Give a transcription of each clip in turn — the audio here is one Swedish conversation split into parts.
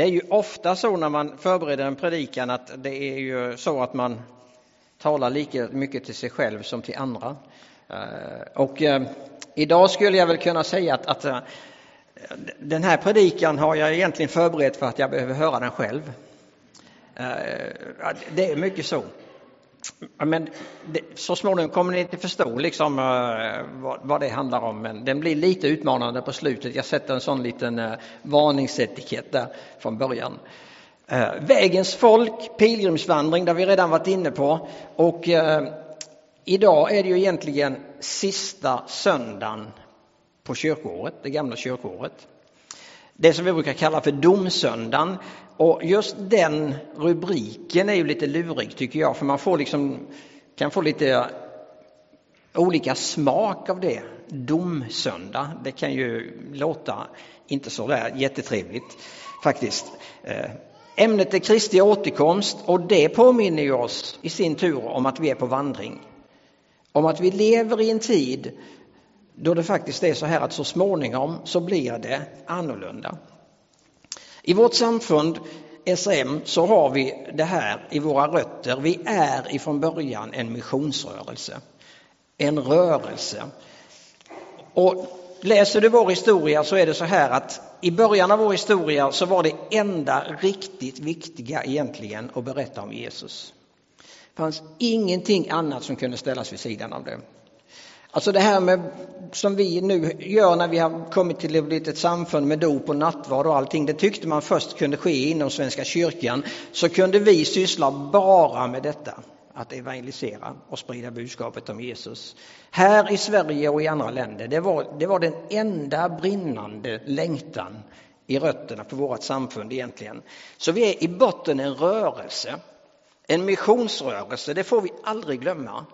Det är ju ofta så när man förbereder en predikan att det är ju så att man talar lika mycket till sig själv som till andra. Eh, och eh, idag skulle jag väl kunna säga att, att eh, den här predikan har jag egentligen förberett för att jag behöver höra den själv. Det är mycket så. Men det, så småningom kommer ni inte förstå liksom, uh, vad, vad, det handlar om, men den blir lite utmanande på slutet. Jag sätter en sån liten uh, varningsetikett där från början. Uh, vägens folk, pilgrimsvandring, det har vi redan varit inne på. Och idag är det ju egentligen sista söndagen på kyrkåret, det gamla kyrkåret. Det som vi brukar kalla för domsöndagen och just den rubriken är ju lite lurig tycker jag, för man får liksom, kan få lite olika smak av det. Domsöndag, det kan ju låta inte så där jättetrevligt faktiskt. Eh, ämnet är Kristi återkomst och det påminner ju oss i sin tur om att vi är på vandring. Om att vi lever i en tid då det faktiskt är så här att så småningom så blir det annorlunda. I vårt samfund SM så har vi det här i våra rötter. Vi är ifrån början en missionsrörelse. En rörelse. Och läser du vår historia så är det så här att i början av vår historia så var det enda riktigt viktiga egentligen att berätta om Jesus. Det fanns ingenting annat som kunde ställas vid sidan av det. Alltså det här med, som vi nu gör när vi har kommit till att bli ett samfund med dop och nattvard och allting, det tyckte man först kunde ske inom Svenska kyrkan. Så kunde vi syssla bara med detta, att evangelisera och sprida budskapet om Jesus. Här i Sverige och i andra länder, det var, det var den enda brinnande längtan i rötterna på vårt samfund egentligen. Så vi är i botten en rörelse, en missionsrörelse, det får vi aldrig glömma.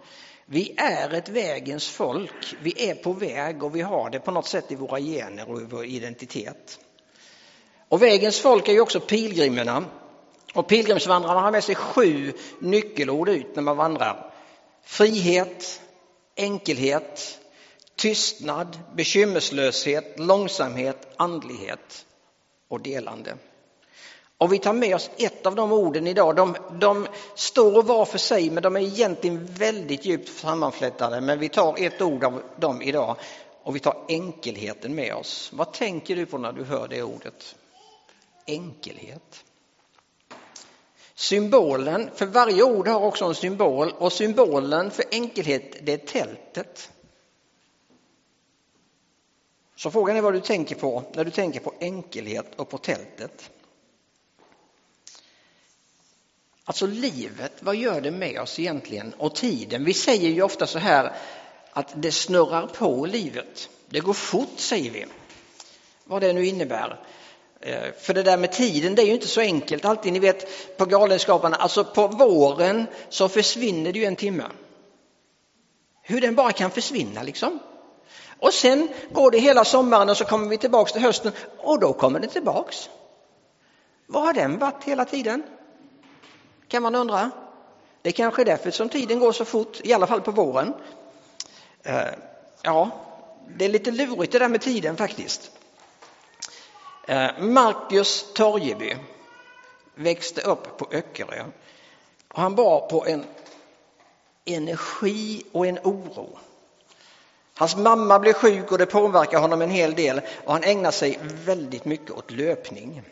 Vi är ett vägens folk. Vi är på väg och vi har det på något sätt i våra gener och i vår identitet. Och vägens folk är ju också pilgrimerna. Och pilgrimsvandrarna har med sig sju nyckelord ut när man vandrar. Frihet, enkelhet, tystnad, bekymmerslöshet, långsamhet, andlighet och delande. Och vi tar med oss ett av de orden idag. De, de står var för sig men de är egentligen väldigt djupt sammanflätade. Men vi tar ett ord av dem idag och vi tar enkelheten med oss. Vad tänker du på när du hör det ordet? Enkelhet. Symbolen, för varje ord har också en symbol och symbolen för enkelhet det är tältet. Så frågan är vad du tänker på när du tänker på enkelhet och på tältet. Alltså livet, vad gör det med oss egentligen? Och tiden. Vi säger ju ofta så här att det snurrar på livet. Det går fort säger vi. Vad det nu innebär. Eh, för det där med tiden, det är ju inte så enkelt alltid. Ni vet på Galenskaparna, alltså på våren så försvinner det ju en timme. Hur den bara kan försvinna liksom. Och sen går det hela sommaren och så kommer vi tillbaks till hösten och då kommer den tillbaks. Var har den varit hela tiden? Kan man undra. Det är kanske är därför som tiden går så fort, i alla fall på våren. Eh, ja, det är lite lurigt det där med tiden faktiskt. Eh, Marcus Torjeby växte upp på Öckerö och han bar på en energi och en oro. Hans mamma blev sjuk och det påverkade honom en hel del och han ägnade sig väldigt mycket åt löpning.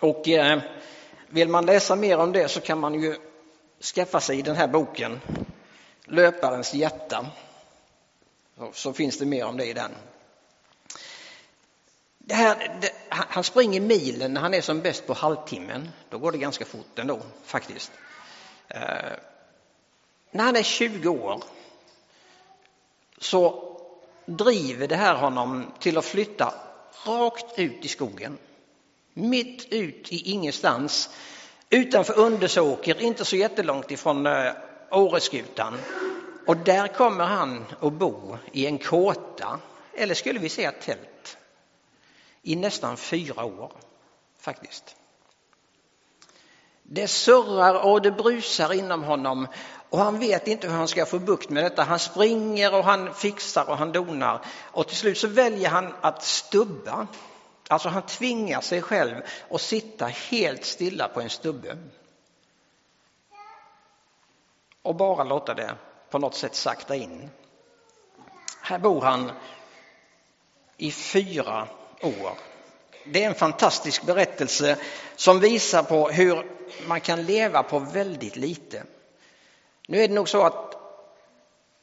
Och eh, vill man läsa mer om det så kan man ju skaffa sig den här boken Löparens hjärta. Så finns det mer om det i den. Det här, det, han springer milen när han är som bäst på halvtimmen. Då går det ganska fort ändå faktiskt. Eh, när han är 20 år så driver det här honom till att flytta rakt ut i skogen mitt ut i ingenstans utanför Undersåker, inte så jättelångt ifrån eh, Åreskutan. Och där kommer han att bo i en kåta, eller skulle vi säga tält, i nästan fyra år faktiskt. Det surrar och det brusar inom honom och han vet inte hur han ska få bukt med detta. Han springer och han fixar och han donar och till slut så väljer han att stubba Alltså han tvingar sig själv att sitta helt stilla på en stubbe. Och bara låta det på något sätt sakta in. Här bor han i fyra år. Det är en fantastisk berättelse som visar på hur man kan leva på väldigt lite. Nu är det nog så att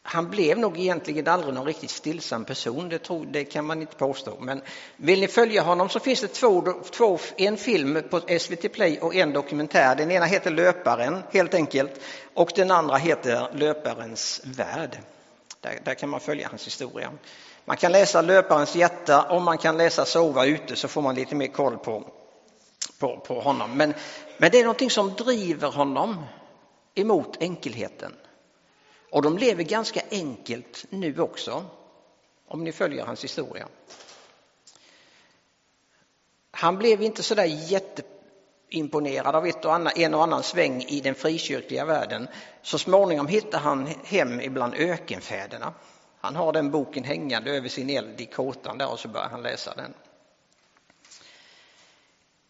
han blev nog egentligen aldrig någon riktigt stillsam person, det, tror, det kan man inte påstå. Men vill ni följa honom så finns det två, två, en film på SVT Play och en dokumentär. Den ena heter Löparen, helt enkelt, och den andra heter Löparens värld. Där, där kan man följa hans historia. Man kan läsa Löparens hjärta och man kan läsa Sova ute så får man lite mer koll på, på, på honom. Men, men det är någonting som driver honom emot enkelheten. Och de lever ganska enkelt nu också, om ni följer hans historia. Han blev inte så där jätteimponerad av ett och annan, en och annan sväng i den frikyrkliga världen. Så småningom hittade han hem ibland ökenfäderna. Han har den boken hängande över sin eld i kåtan där och så börjar han läsa den.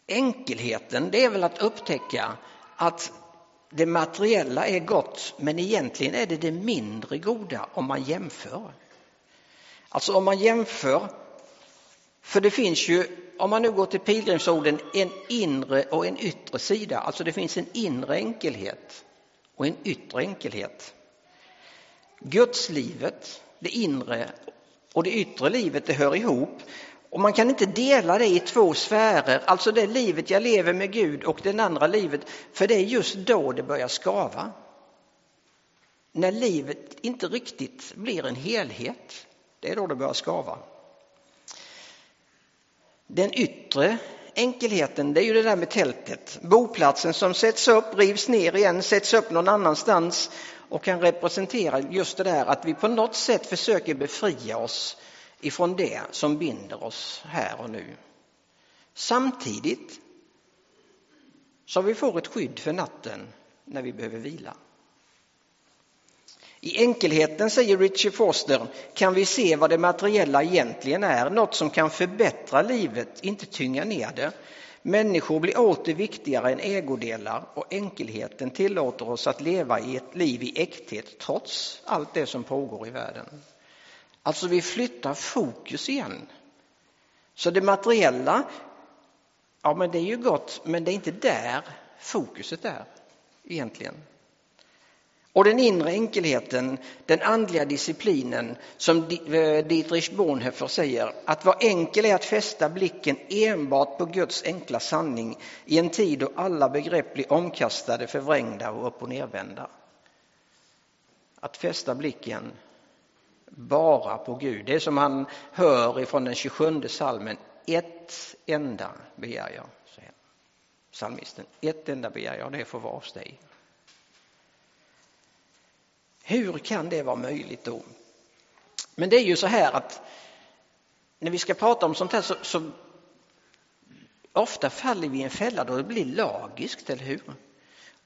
Enkelheten, det är väl att upptäcka att det materiella är gott, men egentligen är det det mindre goda om man jämför. Alltså om man jämför, för det finns ju, om man nu går till pilgrimsorden, en inre och en yttre sida. Alltså det finns en inre enkelhet och en yttre enkelhet. Gudslivet, det inre och det yttre livet, det hör ihop. Och man kan inte dela det i två sfärer, alltså det livet jag lever med Gud och det andra livet, för det är just då det börjar skava. När livet inte riktigt blir en helhet, det är då det börjar skava. Den yttre enkelheten, det är ju det där med tältet. Boplatsen som sätts upp, rivs ner igen, sätts upp någon annanstans och kan representera just det där att vi på något sätt försöker befria oss ifrån det som binder oss här och nu. Samtidigt så vi får ett skydd för natten när vi behöver vila. I enkelheten, säger Richie Foster, kan vi se vad det materiella egentligen är, något som kan förbättra livet, inte tynga ner det. Människor blir åter viktigare än ägodelar och enkelheten tillåter oss att leva i ett liv i äkthet trots allt det som pågår i världen. Alltså vi flyttar fokus igen. Så det materiella, ja men det är ju gott, men det är inte där fokuset är egentligen. Och den inre enkelheten, den andliga disciplinen som eh, Dietrich Bonhoeffer säger, att vara enkel är att fästa blicken enbart på Guds enkla sanning i en tid då alla begrepp blir omkastade, förvrängda och upp och nervända. Att fästa blicken bara på Gud. Det som han hör ifrån den 27 salmen. Ett enda begär jag, säger psalmisten. Ett enda begär jag, det får vara hos dig. Hur kan det vara möjligt då? Men det är ju så här att när vi ska prata om sånt här så, så ofta faller vi i en fälla då det blir lagiskt, eller hur?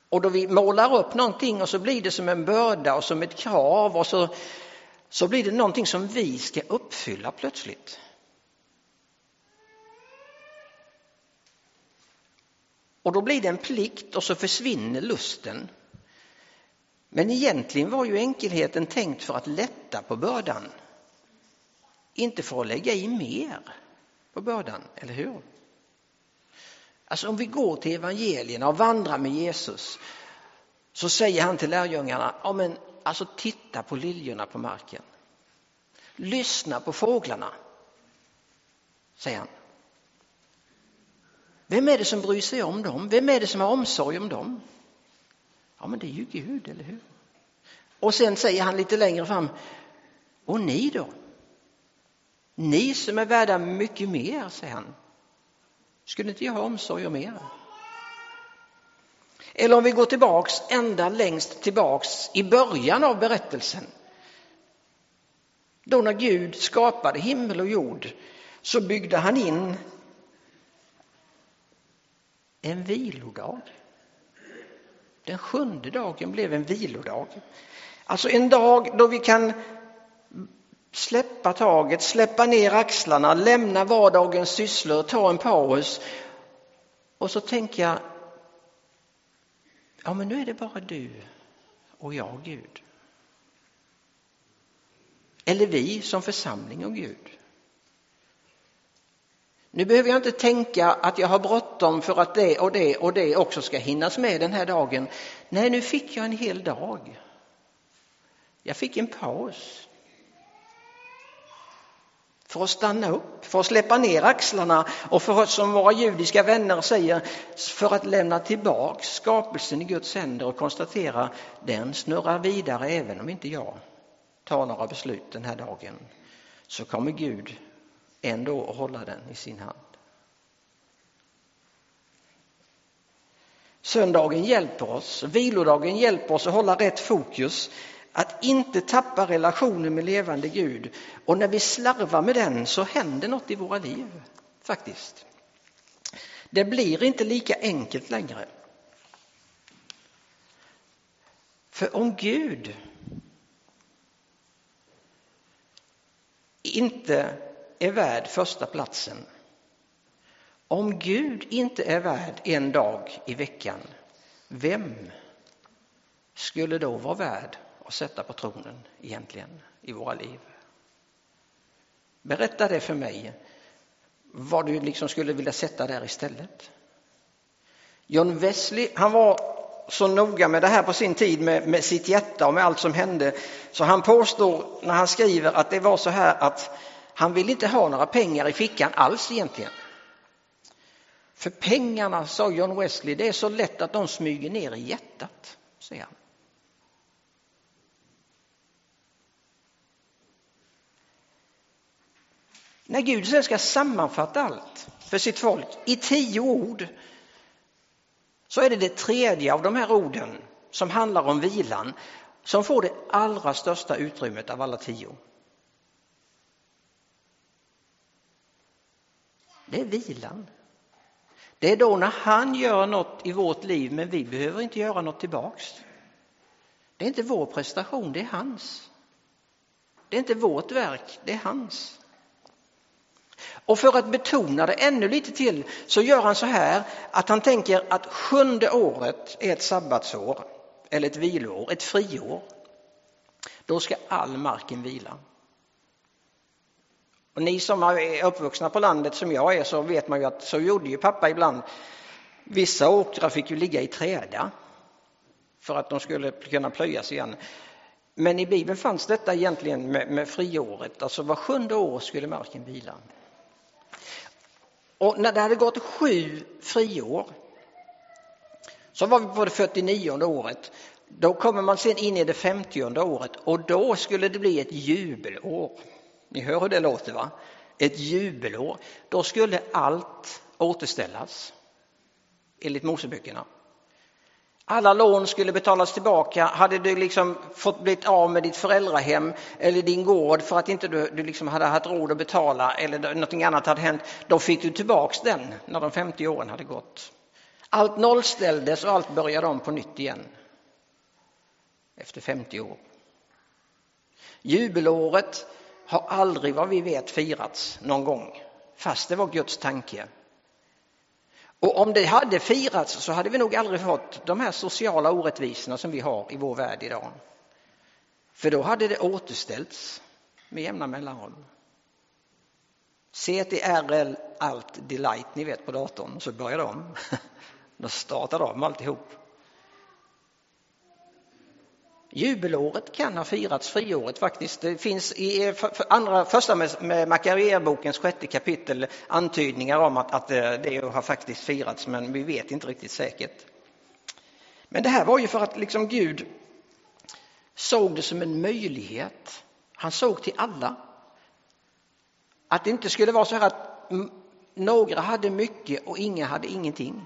Och då vi målar upp någonting och så blir det som en börda och som ett krav och så så blir det någonting som vi ska uppfylla plötsligt. Och då blir det en plikt och så försvinner lusten. Men egentligen var ju enkelheten tänkt för att lätta på bördan. Inte för att lägga i mer på bördan, eller hur? Alltså om vi går till evangelierna och vandrar med Jesus så säger han till lärjungarna, ja men Alltså titta på liljorna på marken. Lyssna på fåglarna, säger han. Vem är det som bryr sig om dem? Vem är det som har omsorg om dem? Ja, men det är ju Gud, eller hur? Och sen säger han lite längre fram, och ni då? Ni som är värda mycket mer, säger han. Skulle inte jag ha omsorg om er? Eller om vi går tillbaks ända längst tillbaks i början av berättelsen. Då när Gud skapade himmel och jord så byggde han in en vilodag. Den sjunde dagen blev en vilodag. Alltså en dag då vi kan Släppa taget, släppa ner axlarna, lämna vardagens sysslor, ta en paus. Och så tänker jag, ja men nu är det bara du och jag Gud. Eller vi som församling och Gud. Nu behöver jag inte tänka att jag har bråttom för att det och det och det också ska hinnas med den här dagen. Nej, nu fick jag en hel dag. Jag fick en paus. För att stanna upp, för att släppa ner axlarna och för att, som våra judiska vänner säger, för att lämna tillbaks skapelsen i Guds händer och konstatera den snurrar vidare även om inte jag tar några beslut den här dagen. Så kommer Gud ändå att hålla den i sin hand. Söndagen hjälper oss, vilodagen hjälper oss att hålla rätt fokus, att inte tappa relationen med levande Gud. Och när vi slarvar med den så händer något i våra liv, faktiskt. Det blir inte lika enkelt längre. För om Gud inte är värd första platsen. Om Gud inte är värd en dag i veckan, vem skulle då vara värd och sätta på tronen egentligen i våra liv? Berätta det för mig, vad du liksom skulle vilja sätta där istället. John Wesley, han var så noga med det här på sin tid med, med sitt hjärta och med allt som hände så han påstår när han skriver att det var så här att han ville inte ha några pengar i fickan alls egentligen. För pengarna, sa John Wesley, det är så lätt att de smyger ner i hjärtat, säger han. När Gud sen ska sammanfatta allt för sitt folk i tio ord så är det det tredje av de här orden som handlar om vilan som får det allra största utrymmet av alla tio. det är vilan. Det är då när han gör något i vårt liv men vi behöver inte göra något tillbaks. Det är inte vår prestation, det är hans. Det är inte vårt verk, det är hans. Och för att betona det ännu lite till så gör han så här att han tänker att sjunde året är ett sabbatsår eller ett viloår, ett friår. Då ska all marken vila. Och ni som är uppvuxna på landet som jag är så vet man ju att så gjorde ju pappa ibland. Vissa åkrar fick ju ligga i träda för att de skulle kunna plöjas igen. Men i Bibeln fanns detta egentligen med, med friåret, alltså var sjunde år skulle marken vila. Och när det hade gått sju friår så var vi på det 49 året. Då kommer man sen in i det 50 året och då skulle det bli ett jubelår. Ni hör hur det låter va? Ett jubelår. Då skulle allt återställas enligt Moseböckerna. Alla lån skulle betalas tillbaka. Hade du liksom fått bli av med ditt föräldrahem eller din gård för att inte du, du liksom hade haft råd att betala eller någonting annat hade hänt, då fick du tillbaks den när de 50 åren hade gått. Allt nollställdes och allt började om på nytt igen. Efter 50 år. Jubelåret har aldrig vad vi vet firats någon gång, fast det var Guds tanke. Och om det hade firats så hade vi nog aldrig fått de här sociala orättvisorna som vi har i vår värld idag. För då hade det återställts med jämna mellanrum. CTRL Alt Delight, ni vet på datorn, så börjar de. Då startar de alltihop. Jubelåret kan ha firats friåret faktiskt. Det finns i andra, första med sjätte kapitel antydningar om att, att eh, det har faktiskt firats, men vi vet inte riktigt säkert. Men det här var ju för att liksom Gud såg det som en möjlighet. Han såg till alla. Att det inte skulle vara så här att några hade mycket och inga hade ingenting.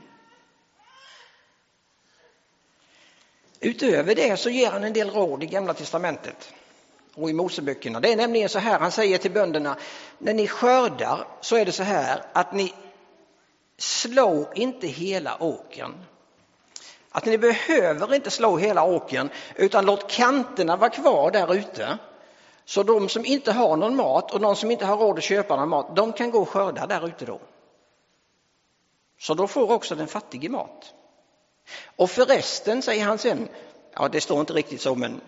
Utöver det så ger han en del råd i Gamla testamentet och i Moseböckerna. Det är nämligen så här, han säger till bönderna, när ni skördar så är det så här att ni slår inte hela åkern. Att ni behöver inte slå hela åkern utan låt kanterna vara kvar där ute. Så de som inte har någon mat och de som inte har råd att köpa någon mat, de kan gå och skörda där ute då. Så då får också den fattige mat. Och förresten, säger han sen, ja det står inte riktigt så men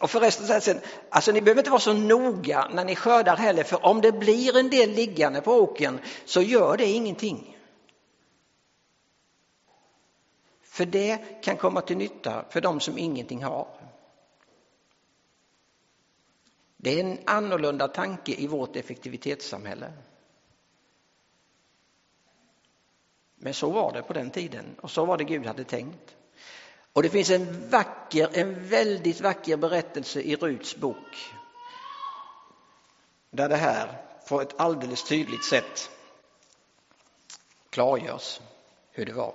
och förresten säger sen, alltså ni behöver inte vara så noga när ni skördar heller för om det blir en del liggande på åken så gör det ingenting. För det kan komma till nytta för de som ingenting har. Det är en annorlunda tanke i vårt effektivitetssamhälle. Men så var det på den tiden och så var det Gud hade tänkt. Och det finns en vacker, en väldigt vacker berättelse i Ruts bok där det här på ett alldeles tydligt sätt klargörs hur det var.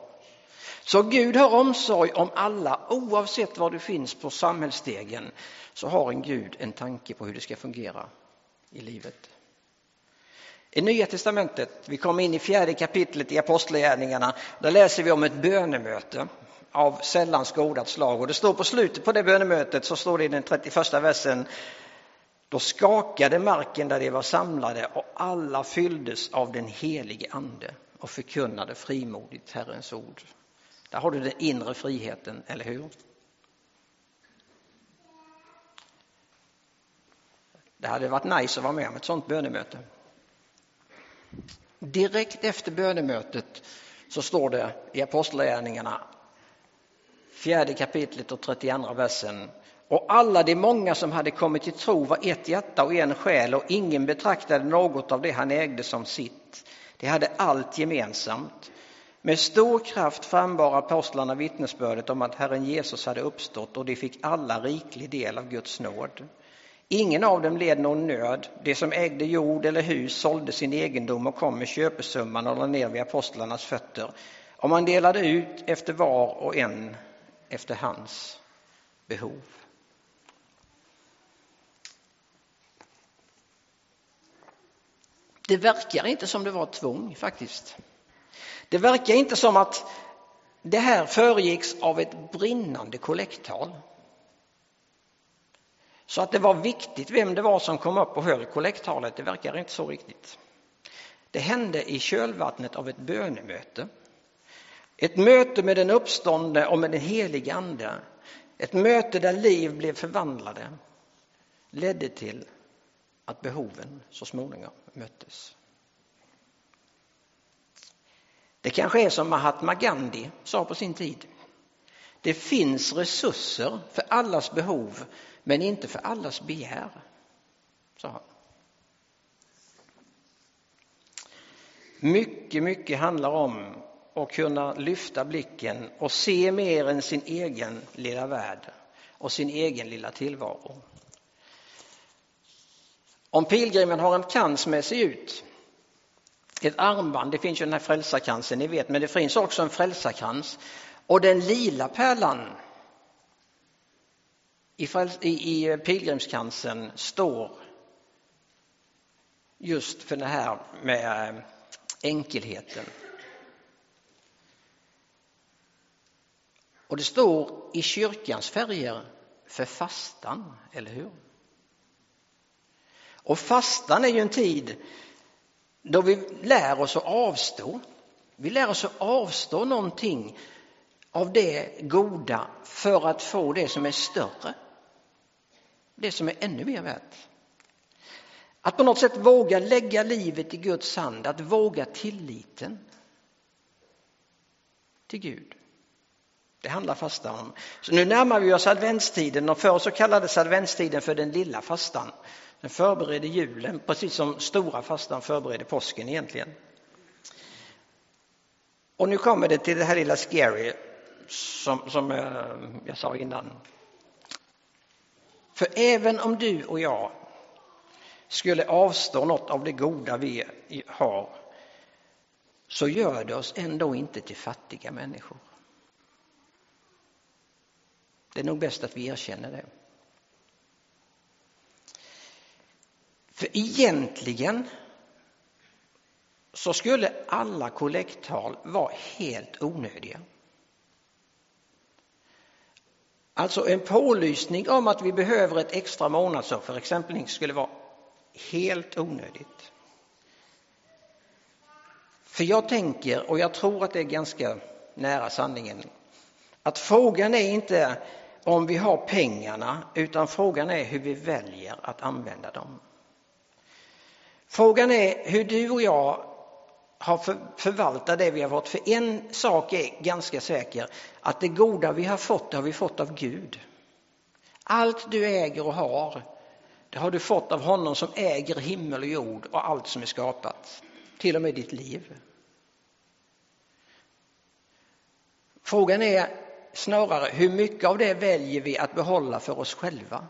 Så Gud har omsorg om alla oavsett var du finns på samhällsstegen så har en Gud en tanke på hur det ska fungera i livet. I Nya testamentet, vi kommer in i fjärde kapitlet i Apostlagärningarna, där läser vi om ett bönemöte av sällan skådat slag. Och det står på slutet på det bönemötet, så står det i den 31 versen, då skakade marken där de var samlade och alla fylldes av den helige ande och förkunnade frimodigt Herrens ord. Där har du den inre friheten, eller hur? Det hade varit nice att vara med om ett sådant bönemöte. Direkt efter bönemötet så står det i Apostlagärningarna, fjärde kapitlet och 32 versen. Och alla de många som hade kommit till tro var ett hjärta och en själ och ingen betraktade något av det han ägde som sitt. De hade allt gemensamt. Med stor kraft frambar apostlarna vittnesbördet om att Herren Jesus hade uppstått och de fick alla riklig del av Guds nåd. Ingen av dem led någon nöd. De som ägde jord eller hus sålde sin egendom och kom med köpesumman och lade ner vid apostlarnas fötter. Och man delade ut efter var och en efter hans behov. Det verkar inte som det var tvång faktiskt. Det verkar inte som att det här föregicks av ett brinnande kollekttal. Så att det var viktigt vem det var som kom upp och höll kollekttalet, det verkar inte så riktigt. Det hände i kölvattnet av ett bönemöte. Ett möte med den uppståndne och med den helige Ande. Ett möte där liv blev förvandlade ledde till att behoven så småningom möttes. Det kanske är som Mahatma Gandhi sa på sin tid. Det finns resurser för allas behov men inte för allas begär, sa han. Mycket, mycket handlar om att kunna lyfta blicken och se mer än sin egen lilla värld och sin egen lilla tillvaro. Om pilgrimen har en krans med sig ut, ett armband, det finns ju den här frälsarkransen, ni vet, men det finns också en frälsarkrans. Och den lila pärlan i, i eh, pilgrimskransen står just för det här med eh, enkelheten. Och det står i kyrkans färger för fastan, eller hur? Och fastan är ju en tid då vi lär oss att avstå. Vi lär oss att avstå någonting av det goda för att få det som är större. Det som är ännu mer värt. Att på något sätt våga lägga livet i Guds hand, att våga tilliten till Gud. Det handlar fastan om. Så nu närmar vi oss adventstiden och förr så kallades adventstiden för den lilla fastan. Den förbereder julen precis som stora fastan förbereder påsken egentligen. Och nu kommer det till det här lilla scary som, som eh, jag sa innan. För även om du och jag skulle avstå något av det goda vi har så gör det oss ändå inte till fattiga människor. Det är nog bäst att vi erkänner det. För egentligen så skulle alla kollekttal vara helt onödiga. Alltså en pålysning om att vi behöver ett extra månadsoffer exempelvis skulle vara helt onödigt. För jag tänker, och jag tror att det är ganska nära sanningen, att frågan är inte om vi har pengarna, utan frågan är hur vi väljer att använda dem. Frågan är hur du och jag har förvaltat det vi har fått. För en sak är ganska säker, att det goda vi har fått, det har vi fått av Gud. Allt du äger och har, det har du fått av honom som äger himmel och jord och allt som är skapat, till och med ditt liv. Frågan är snarare hur mycket av det väljer vi att behålla för oss själva?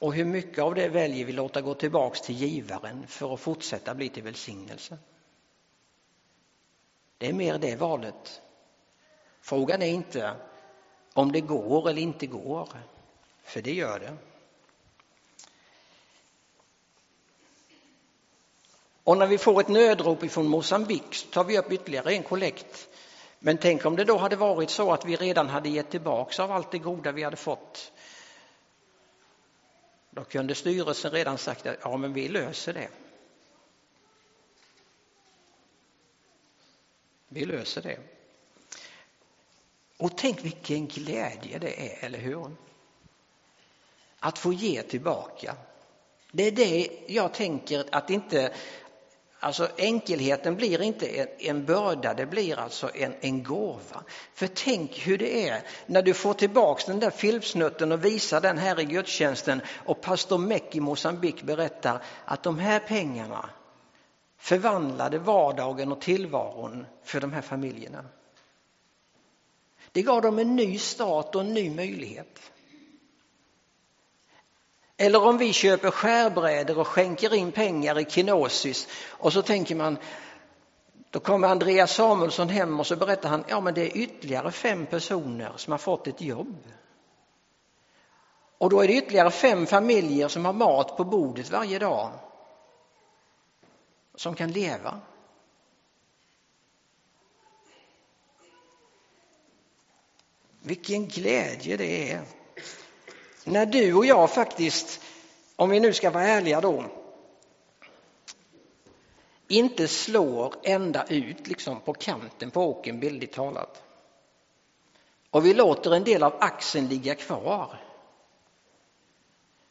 Och hur mycket av det väljer vi låta gå tillbaks till givaren för att fortsätta bli till välsignelse? Det är mer det valet. Frågan är inte om det går eller inte går, för det gör det. Och när vi får ett nödrop ifrån Mosambik så tar vi upp ytterligare en kollekt. Men tänk om det då hade varit så att vi redan hade gett tillbaks av allt det goda vi hade fått då kunde styrelsen redan sagt att ja, men vi löser det. Vi löser det. Och tänk vilken glädje det är, eller hur? Att få ge tillbaka. Det är det jag tänker att inte Alltså enkelheten blir inte en, en börda, det blir alltså en, en gåva. För tänk hur det är när du får tillbaks den där filmsnutten och visar den här i gudstjänsten och pastor Meck i Mosambik berättar att de här pengarna förvandlade vardagen och tillvaron för de här familjerna. Det gav dem en ny start och en ny möjlighet. Eller om vi köper skärbrädor och skänker in pengar i Kinosis och så tänker man då kommer Andreas Samuelsson hem och så berättar han ja men det är ytterligare fem personer som har fått ett jobb. Och då är det ytterligare fem familjer som har mat på bordet varje dag. Som kan leva. Vilken glädje det är när du och jag faktiskt, om vi nu ska vara ärliga då, inte slår ända ut liksom på kanten på åken bildligt talat. Och vi låter en del av axeln ligga kvar.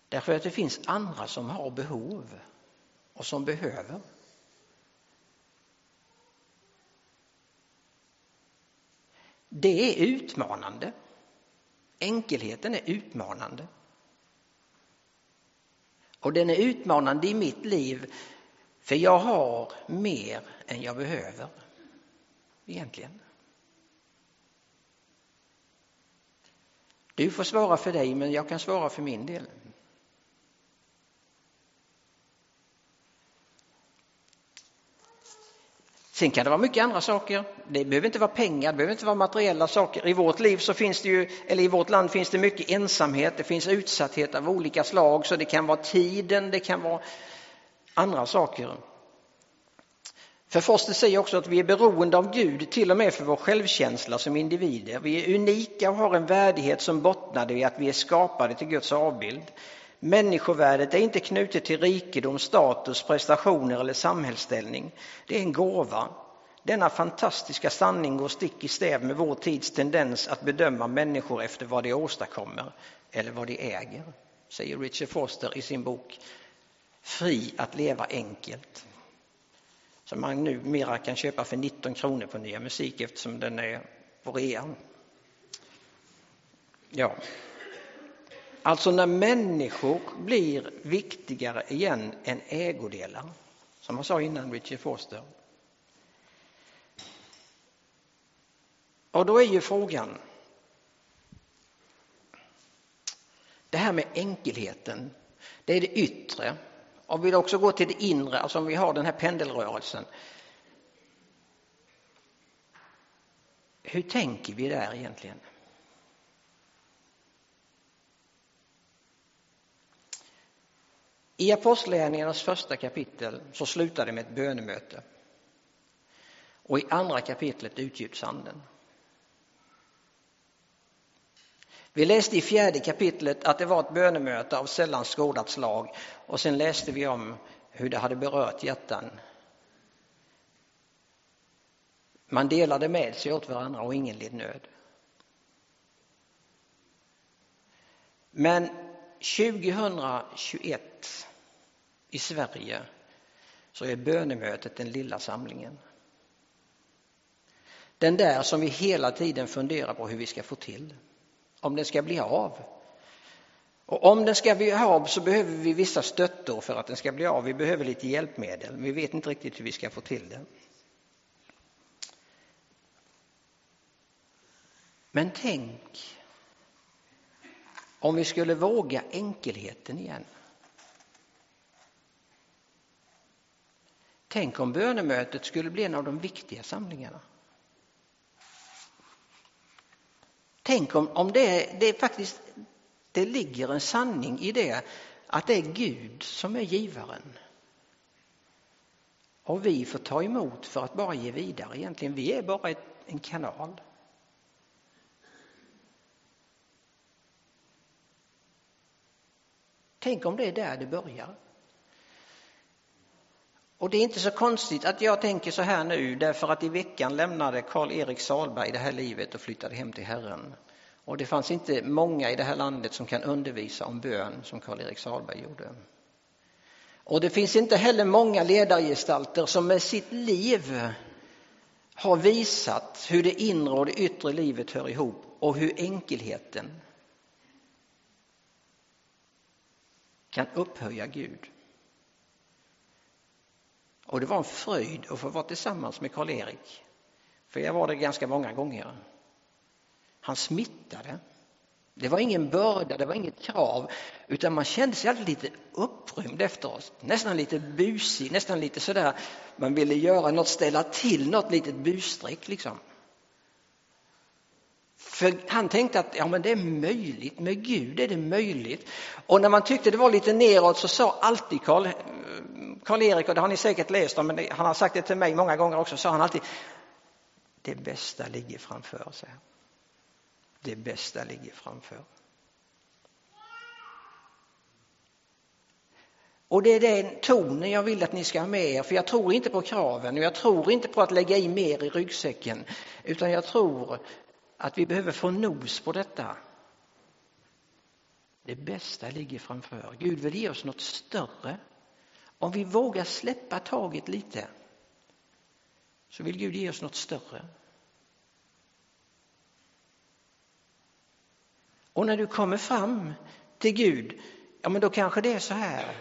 Därför att det finns andra som har behov och som behöver. Det är utmanande. Enkelheten är utmanande. Och den är utmanande i mitt liv för jag har mer än jag behöver. Egentligen. Du får svara för dig men jag kan svara för min del. Sen kan det vara mycket andra saker. Det behöver inte vara pengar, det behöver inte vara materiella saker. I vårt liv så finns det ju, eller i vårt land finns det mycket ensamhet, det finns utsatthet av olika slag, så det kan vara tiden, det kan vara andra saker. För Foster säger också att vi är beroende av Gud till och med för vår självkänsla som individer. Vi är unika och har en värdighet som bottnar i att vi är skapade till Guds avbild. Människovärdet är inte knutet till rikedom, status, prestationer eller samhällsställning. Det är en gåva. Denna fantastiska sanning går stick i stäv med vår tids tendens att bedöma människor efter vad de åstadkommer eller vad de äger, säger Richard Foster i sin bok Fri att leva enkelt. Som man numera kan köpa för 19 kronor på Nya Musik eftersom den är på rea. Ja, Alltså när människor blir viktigare igen än ägodelar, som jag sa innan, Richard Foster. Och då är ju frågan, det här med enkelheten, det är det yttre. Om vi också går till det inre, alltså om vi har den här pendelrörelsen. Hur tänker vi där egentligen? I Apostlagärningarnas första kapitel så slutar det med ett bönemöte. Och i andra kapitlet utgjuts anden. Vi läste i fjärde kapitlet att det var ett bönemöte av sällan skådat slag och sen läste vi om hur det hade berört hjärtan. Man delade med sig åt varandra och ingen led nöd. Men 2021 i Sverige så är bönemötet den lilla samlingen. Den där som vi hela tiden funderar på hur vi ska få till. Om den ska bli av. Och om den ska bli av så behöver vi vissa stöttor för att den ska bli av. Vi behöver lite hjälpmedel. Vi vet inte riktigt hur vi ska få till det. Men tänk om vi skulle våga enkelheten igen. Tänk om bönemötet skulle bli en av de viktiga samlingarna. Tänk om, om det, det faktiskt det ligger en sanning i det att det är Gud som är givaren. Och vi får ta emot för att bara ge vidare egentligen. Vi är bara ett, en kanal. Tänk om det är där det börjar. Och det är inte så konstigt att jag tänker så här nu därför att i veckan lämnade Karl-Erik Salberg det här livet och flyttade hem till Herren. Och det fanns inte många i det här landet som kan undervisa om bön som Karl-Erik Salberg gjorde. Och det finns inte heller många ledargestalter som med sitt liv har visat hur det inre och det yttre livet hör ihop och hur enkelheten kan upphöja Gud. Och det var en fröjd att få vara tillsammans med Karl-Erik. För jag var det ganska många gånger. Han smittade. Det var ingen börda, det var inget krav, utan man kände sig alltid lite upprymd efteråt. Nästan lite busig, nästan lite sådär, man ville göra något, ställa till något litet busstreck liksom. För han tänkte att ja, men det är möjligt, med Gud är det möjligt. Och när man tyckte det var lite neråt så sa alltid Karl, eh, Karl-Erik, och det har ni säkert läst om, men han har sagt det till mig många gånger också, sa han alltid det bästa ligger framför sig. Det bästa ligger framför. Och det är den tonen jag vill att ni ska ha med er, för jag tror inte på kraven och jag tror inte på att lägga i mer i ryggsäcken, utan jag tror att vi behöver få nos på detta. Det bästa ligger framför. Gud vill ge oss något större. Om vi vågar släppa taget lite så vill Gud ge oss något större. Och när du kommer fram till Gud, ja men då kanske det är så här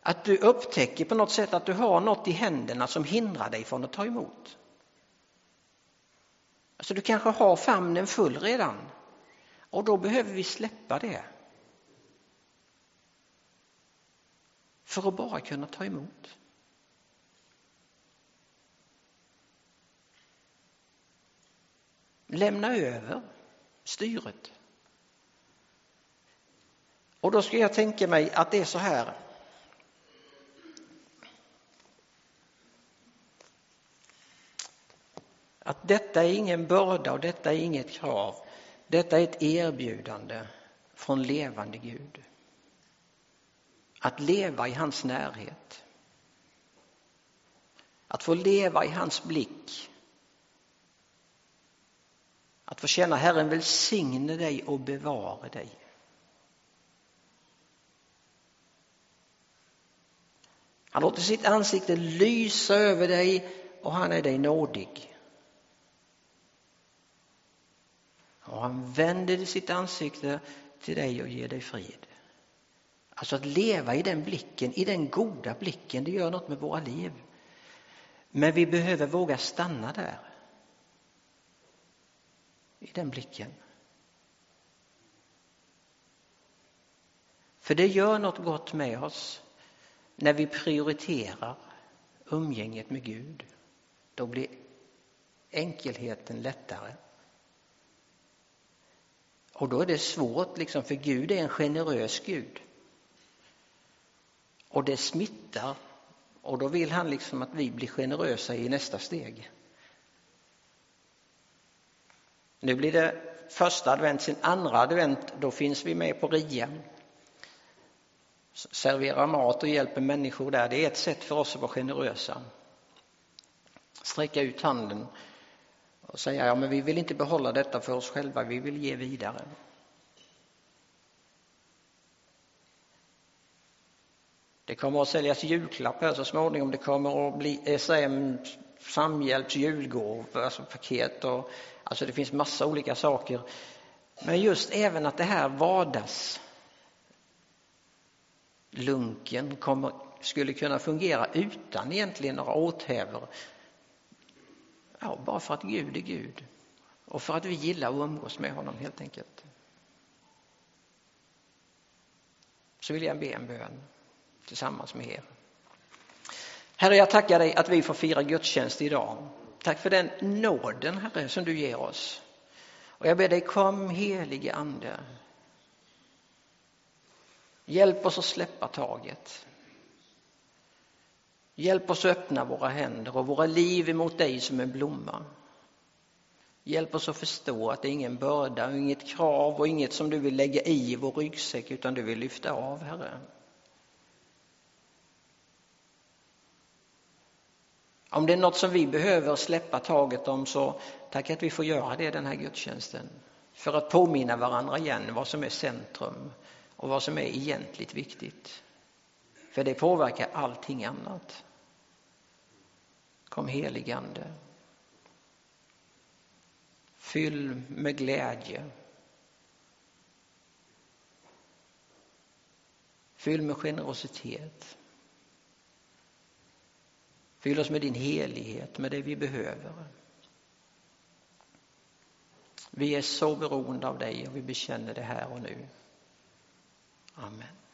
att du upptäcker på något sätt att du har något i händerna som hindrar dig från att ta emot. Alltså du kanske har famnen full redan och då behöver vi släppa det. För att bara kunna ta emot. Lämna över styret. Och då ska jag tänka mig att det är så här Att detta är ingen börda och detta är inget krav. Detta är ett erbjudande från levande Gud. Att leva i hans närhet. Att få leva i hans blick. Att få känna Herren välsigne dig och bevara dig. Han låter sitt ansikte lysa över dig och han är dig nådig. Och han vänder sitt ansikte till dig och ger dig frid. Alltså att leva i den blicken, i den goda blicken, det gör något med våra liv. Men vi behöver våga stanna där. I den blicken. För det gör något gott med oss när vi prioriterar umgänget med Gud. Då blir enkelheten lättare. Och då är det svårt, liksom, för Gud är en generös Gud. Och det smittar. Och då vill han liksom att vi blir generösa i nästa steg. Nu blir det första advent, sin andra advent, då finns vi med på RIA. Serverar mat och hjälper människor där. Det är ett sätt för oss att vara generösa. Sträcka ut handen och säga, ja men vi vill inte behålla detta för oss själva, vi vill ge vidare. Det kommer att säljas julklappar så småningom. Det kommer att bli SM samhjälps-julgåvor, alltså paket och alltså det finns massa olika saker. Men just även att det här vardags lunken kommer, skulle kunna fungera utan egentligen några åthävor. Ja, bara för att Gud är Gud och för att vi gillar att umgås med honom helt enkelt. Så vill jag be en bön tillsammans med er. Herre, jag tackar dig att vi får fira gudstjänst idag. Tack för den nåden, Herre, som du ger oss. Och jag ber dig, kom helige Ande. Hjälp oss att släppa taget. Hjälp oss att öppna våra händer och våra liv emot dig som en blomma. Hjälp oss att förstå att det är ingen börda, inget krav och inget som du vill lägga i vår ryggsäck utan du vill lyfta av, Herre. Om det är något som vi behöver släppa taget om så tack att vi får göra det den här gudstjänsten. För att påminna varandra igen vad som är centrum och vad som är egentligt viktigt. För det påverkar allting annat. Kom heligande. Fyll med glädje. Fyll med generositet. Fyll oss med din helighet, med det vi behöver. Vi är så beroende av dig och vi bekänner det här och nu. Amen.